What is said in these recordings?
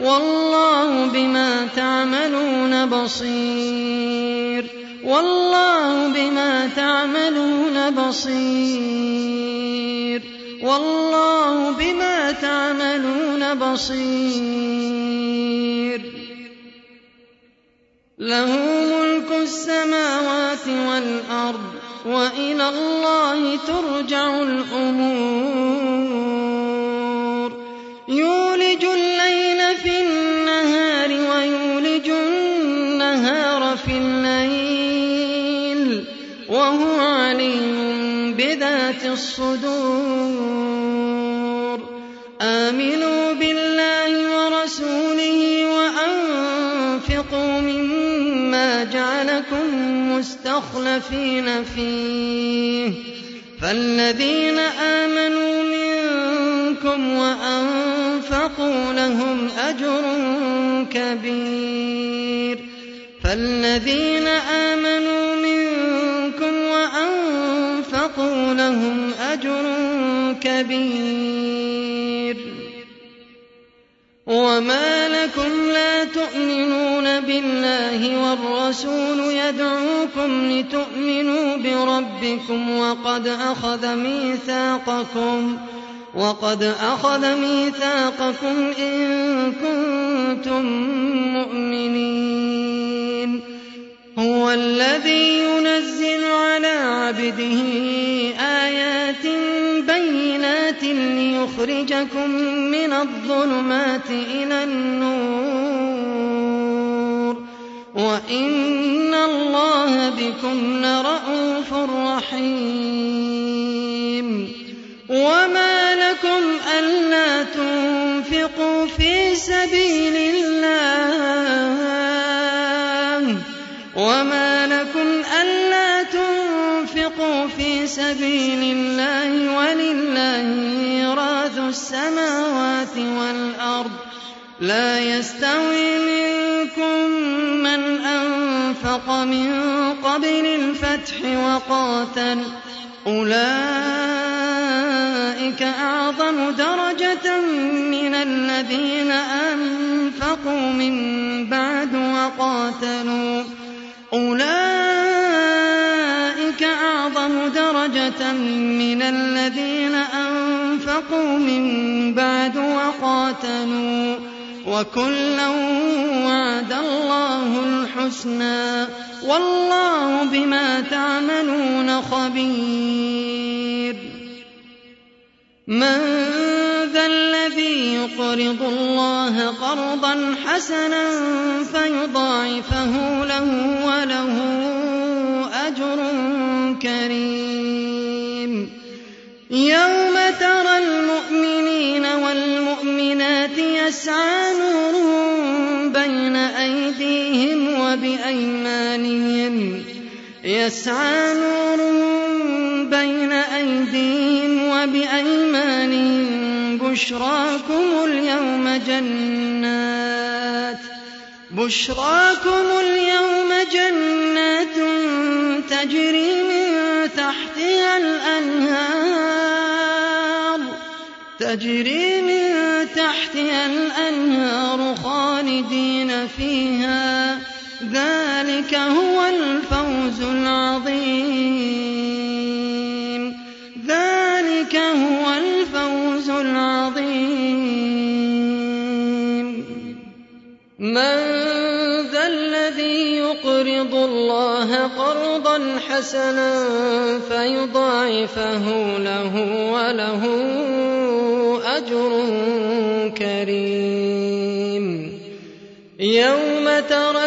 والله بما تعملون بصير والله بما تعملون بصير والله بما تعملون بصير له ملك السماوات والأرض وإلى الله ترجع الأمور الصدور. آمنوا بالله ورسوله وأنفقوا مما جعلكم مستخلفين فيه. فالذين آمنوا منكم وأنفقوا لهم أجر كبير. فالذين آمنوا منكم وأنفقوا لهم أجر كبير. وما لكم لا تؤمنون بالله والرسول يدعوكم لتؤمنوا بربكم وقد أخذ ميثاقكم وقد أخذ ميثاقكم إن كنتم مؤمنين. هو الذي ينزل على عبده آيات ليخرجكم من الظلمات إلى النور. وإن الله بكم لرءوف رحيم. من قبل الفتح وقاتل. أولئك أعظم درجة من الذين أنفقوا من بعد وقاتلوا. أولئك أعظم درجة من الذين أنفقوا من بعد وقاتلوا. وكلا وعد الله الحسنى. والله بما تعملون خبير. من ذا الذي يقرض الله قرضا حسنا فيضاعفه له وله أجر كريم. يوم ترى المؤمنين والمؤمنات يسعى نورهم بين أيديهم وبأيمانهم يسعى نورهم بين أيديهم وبأيمانهم بشراكم اليوم جنات بشراكم اليوم جنات تجري من تحتها الأنهار تجري من تحتها الأنهار خالدين فيها ذلك هو الفوز العظيم. ذلك هو الفوز العظيم. مَّن ذَا الَّذِي يُقْرِضُ اللَّهَ قَرْضًا حَسَنًا فَيُضَاعِفَهُ لَهُ وَلَهُ أَجْرٌ كَرِيمٌ. يَوْمَ تَرَى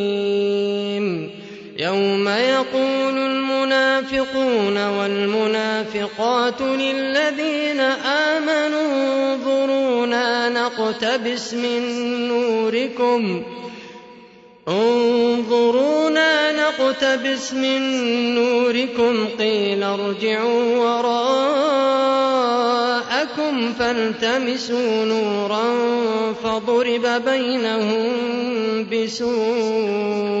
المنافقون والمنافقات للذين آمنوا. انظرونا نقتبس من نوركم. انظرونا نقتبس من نوركم. قيل ارجعوا وراءكم فالتمسوا نورا فضرب بينهم بسور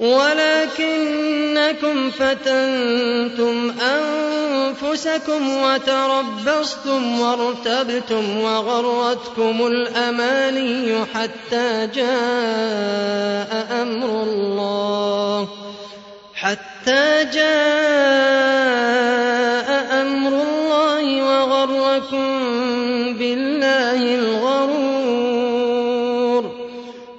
ولكنكم فتنتم أنفسكم وتربصتم وارتبتم وغرتكم الأماني حتى جاء أمر الله حتى جاء أمر الله وغركم بالله الغرور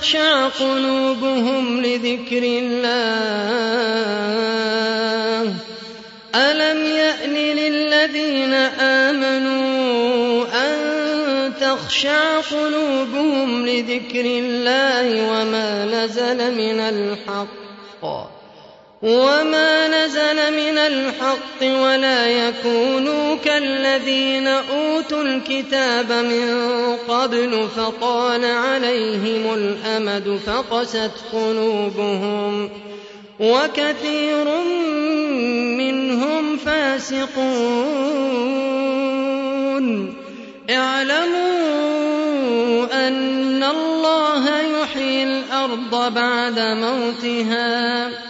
تخشع قلوبهم لذكر الله. ألم يأن للذين آمنوا أن تخشع قلوبهم لذكر الله وما نزل من الحق؟ وما نزل من الحق ولا يكونوا كالذين أوتوا الكتاب من قبل فطال عليهم الأمد فقست قلوبهم وكثير منهم فاسقون اعلموا أن الله يحيي الأرض بعد موتها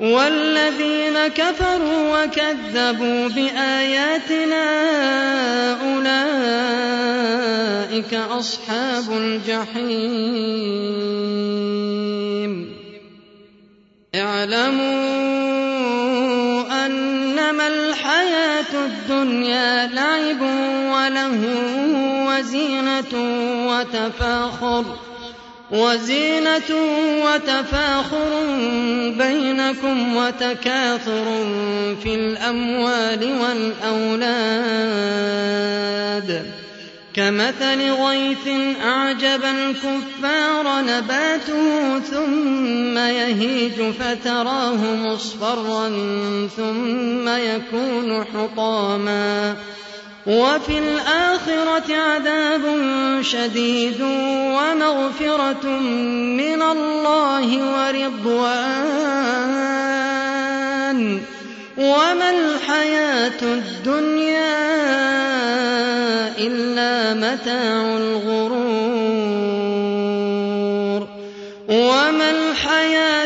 والذين كفروا وكذبوا بآياتنا أولئك أصحاب الجحيم. اعلموا أنما الحياة الدنيا لعب وله وزينة وتفاخر. وزينة وتفاخر بينكم وتكاثر في الأموال والأولاد. كمثل غيث أعجب الكفار نباته ثم يهيج فتراه مصفرا ثم يكون حطاما. وفي الآخرة عذاب شديد ومغفرة من الله ورضوان. وما الحياة الدنيا إلا متاع الغرور. وما الحياة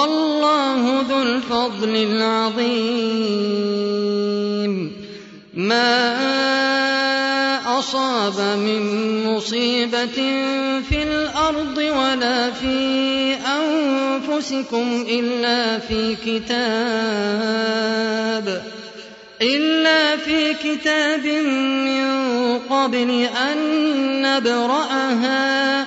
والله ذو الفضل العظيم. ما أصاب من مصيبة في الأرض ولا في أنفسكم إلا في كتاب إلا في كتاب من قبل أن نبرأها.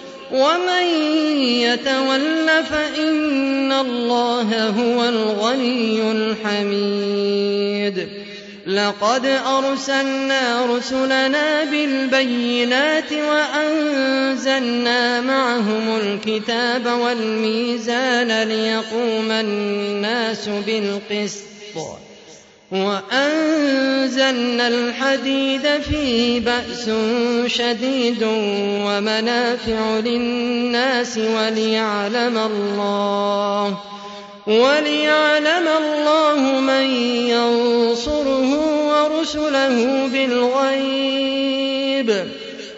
ومن يتول فإن الله هو الغني الحميد. لقد أرسلنا رسلنا بالبينات وأنزلنا معهم الكتاب والميزان ليقوم الناس بالقسط. وأنزلنا الحديد فيه بأس شديد ومنافع للناس وليعلم الله وليعلم الله من ينصره ورسله بالغيب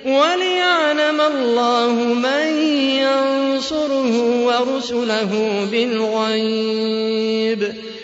وليعلم الله من ينصره ورسله بالغيب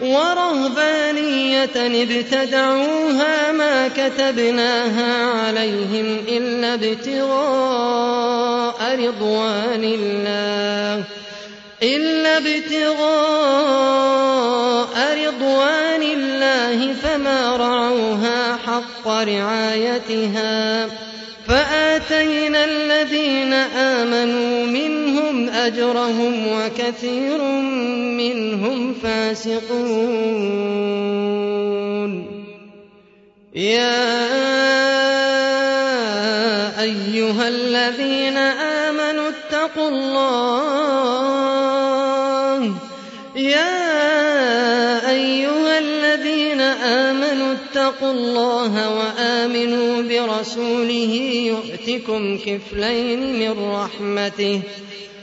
ورهبانية ابتدعوها ما كتبناها عليهم إلا ابتغاء رضوان الله. إلا ابتغاء رضوان الله فما رعوها حق رعايتها. فآتينا الذين آمنوا منهم أجرهم وكثير منهم فاسقون. يا أيها الذين آمنوا اتقوا الله. يا أيها الذين آمنوا اتقوا الله وآمنوا برسوله يؤتكم كفلين من رحمته.